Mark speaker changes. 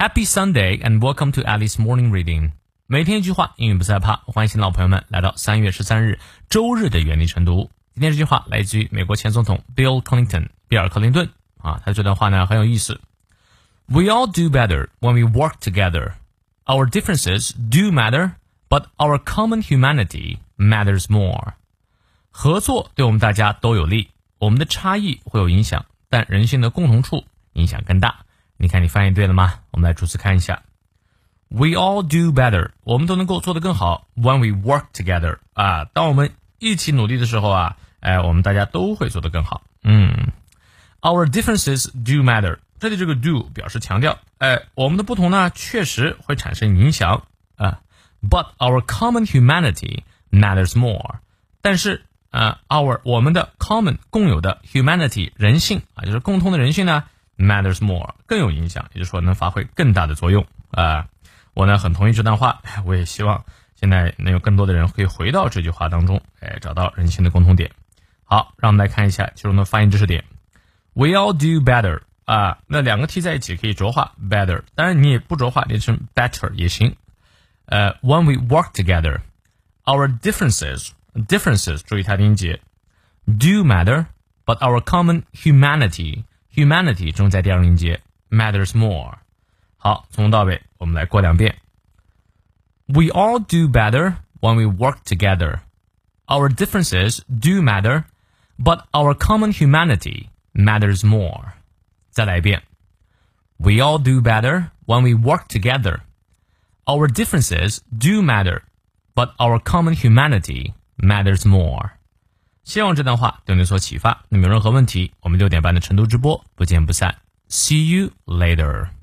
Speaker 1: Happy Sunday and welcome to Alice Morning Reading。每天一句话，英语不再怕。欢迎新老朋友们来到三月十三日周日的原力晨读。今天这句话来自于美国前总统 Bill Clinton，比尔·克林顿啊。他这段话呢很有意思。We all do better when we work together. Our differences do matter, but our common humanity matters more. 合作对我们大家都有利，我们的差异会有影响，但人性的共同处影响更大。 你看，你翻译对了吗？我们来逐词看一下。We all do better，我们都能够做得更好。When we work together，啊，当我们一起努力的时候啊，哎，我们大家都会做得更好。嗯，Our differences do matter，这里这个 do 表示强调，哎，我们的不同呢，确实会产生影响啊。But our common humanity matters more，但是啊，our 我们的 common 共有的 humanity 人性啊，就是共通的人性呢。matters more 更有影响，也就是说能发挥更大的作用啊！我呢很同意这段话，我也希望现在能有更多的人可以回到这句话当中，哎，找到人性的共同点。好，让我们来看一下其中的发音知识点。We all do better 啊，那两个 t 在一起可以浊化 better，当然你也不浊化，念成 better 也行。呃，When we work together, our differences differences 注意它的音节 do matter, but our common humanity humanity 重在第二音节，matters more。好，从头到尾我们来过两遍。We all do better when we work together. Our differences do matter, but our common humanity matters more. 再来一遍。We all do better when we work together. Our differences do matter, but our common humanity matters more. 希望这段话对你有所启发。那么有任何问题，我们六点半的成都直播不见不散。See you later.